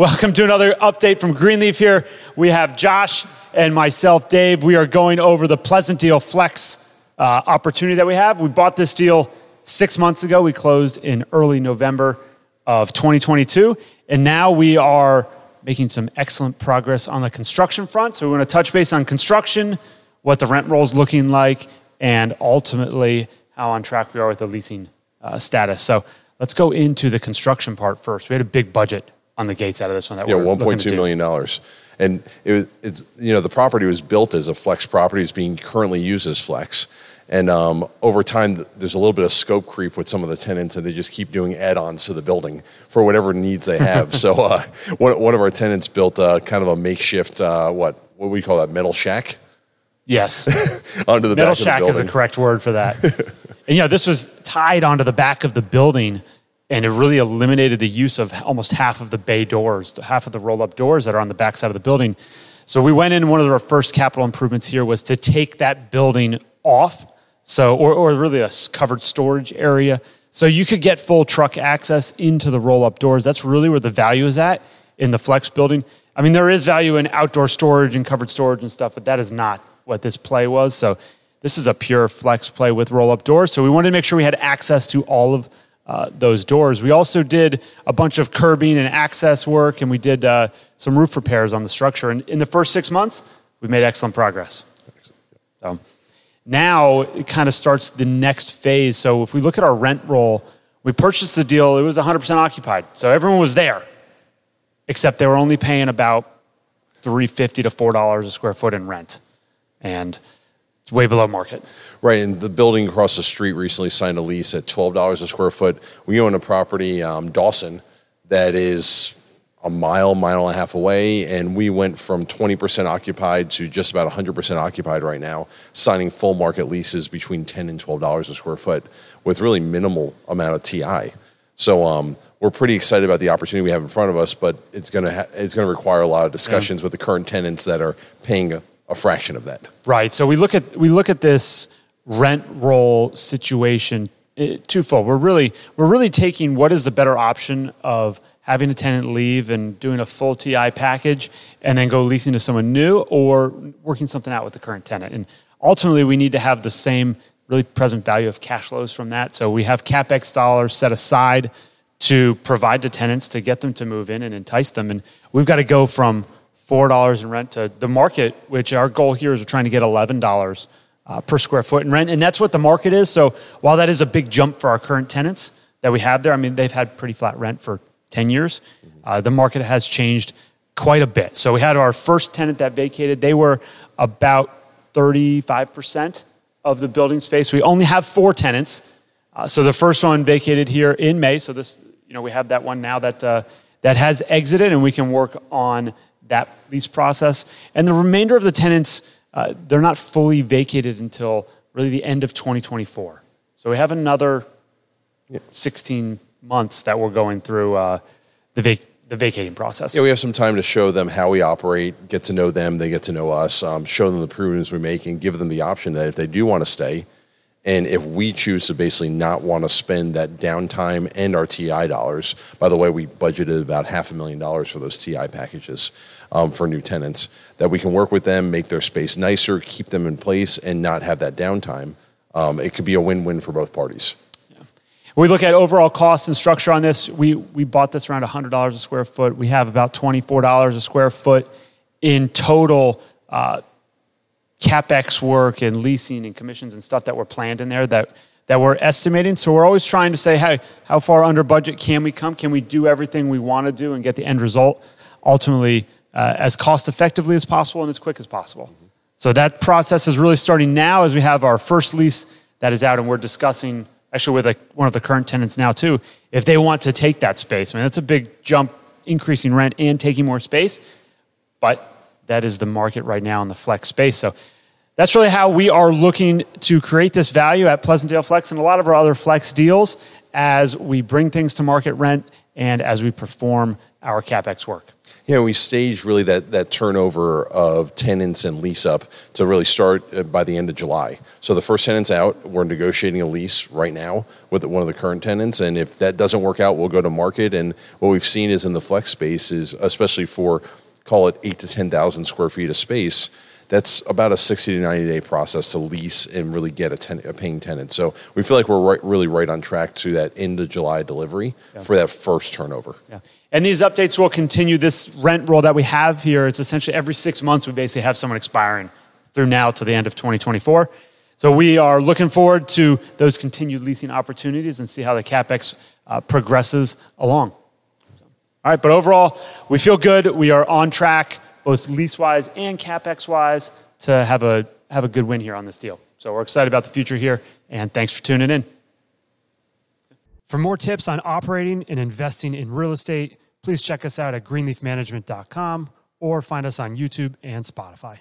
Welcome to another update from Greenleaf here. We have Josh and myself, Dave. We are going over the Pleasantdale Flex uh, opportunity that we have. We bought this deal six months ago. We closed in early November of 2022. And now we are making some excellent progress on the construction front. So we want to touch base on construction, what the rent roll is looking like, and ultimately how on track we are with the leasing uh, status. So let's go into the construction part first. We had a big budget on the gates out of this one. That Yeah, we're one point two million dollars, and it was it's you know the property was built as a flex property. It's being currently used as flex, and um, over time there's a little bit of scope creep with some of the tenants, and they just keep doing add-ons to the building for whatever needs they have. so uh, one one of our tenants built uh, kind of a makeshift uh, what what do we call that metal shack Yes. onto the Metal back shack of the is a building. correct word for that. and you know, this was tied onto the back of the building and it really eliminated the use of almost half of the bay doors, half of the roll up doors that are on the back side of the building. So we went in, one of our first capital improvements here was to take that building off. So, or, or really a covered storage area. So you could get full truck access into the roll up doors. That's really where the value is at in the flex building. I mean, there is value in outdoor storage and covered storage and stuff, but that is not what this play was. So this is a pure flex play with roll up doors. So we wanted to make sure we had access to all of uh, those doors. We also did a bunch of curbing and access work, and we did uh, some roof repairs on the structure. And in the first six months, we've made excellent progress. So now it kind of starts the next phase. So if we look at our rent roll, we purchased the deal, it was 100% occupied. So everyone was there, except they were only paying about 350 to $4 a square foot in rent. And it's way below market. Right, and the building across the street recently signed a lease at twelve dollars a square foot. We own a property, um, Dawson, that is a mile, mile and a half away, and we went from twenty percent occupied to just about hundred percent occupied right now, signing full market leases between ten and twelve dollars a square foot, with really minimal amount of TI. So um, we're pretty excited about the opportunity we have in front of us, but it's gonna ha- it's gonna require a lot of discussions with the current tenants that are paying a, fraction of that. Right. So we look at we look at this rent roll situation eh, twofold. We're really we're really taking what is the better option of having a tenant leave and doing a full TI package and then go leasing to someone new or working something out with the current tenant. And ultimately we need to have the same really present value of cash flows from that. So we have capex dollars set aside to provide to tenants to get them to move in and entice them. And we've got to go from four dollars in rent to the market, which our goal here is we're trying to get eleven dollars uh, per square foot in rent, and that's what the market is. So while that is a big jump for our current tenants that we have there, I mean they've had pretty flat rent for ten years. Uh, the market has changed quite a bit. So we had our first tenant that vacated; they were about thirty-five percent of the building space. We only have four tenants. Uh, so the first one vacated here in May. So this, you know, we have that one now that uh, that has exited, and we can work on that lease process. And the remainder of the tenants, uh, they're not fully vacated until really the end of 2024. So we have another 16 months that we're going through uh, the vac- the vacating process. Yeah, we have some time to show them how we operate, get to know them, they get to know us, um, show them the improvements we make, and give them the option that if they do want to stay, and if we choose to basically not want to spend that downtime and our TI dollars, by the way, we budgeted about half a million dollars for those TI packages um, for new tenants, that we can work with them, make their space nicer, keep them in place, and not have that downtime. Um, it could be a win-win for both parties. We look at overall cost and structure on this. We, we bought this around $100 a square foot. We have about $24 a square foot in total uh, capex work and leasing and commissions and stuff that were planned in there that, that we're estimating. So we're always trying to say, hey, how far under budget can we come? Can we do everything we want to do and get the end result ultimately uh, as cost effectively as possible and as quick as possible? So that process is really starting now as we have our first lease that is out and we're discussing actually with a, one of the current tenants now too if they want to take that space. I mean, that's a big jump increasing rent and taking more space, but that is the market right now in the flex space. So that's really how we are looking to create this value at Pleasantdale Flex and a lot of our other flex deals as we bring things to market rent and as we perform our capex work. Yeah, we staged really that, that turnover of tenants and lease up to really start uh, by the end of July. So the first tenant's out. We're negotiating a lease right now with one of the current tenants, and if that doesn't work out, we'll go to market. And what we've seen is in the flex space is especially for call it eight to ten thousand square feet of space that's about a 60 to 90 day process to lease and really get a, ten, a paying tenant. So we feel like we're right, really right on track to that end of July delivery yeah. for that first turnover. Yeah. And these updates will continue. This rent roll that we have here, it's essentially every six months we basically have someone expiring through now to the end of 2024. So we are looking forward to those continued leasing opportunities and see how the capex uh, progresses along. All right, but overall, we feel good. We are on track both lease wise and capex wise, to have a have a good win here on this deal. So we're excited about the future here, and thanks for tuning in. For more tips on operating and investing in real estate, please check us out at greenleafmanagement.com or find us on YouTube and Spotify.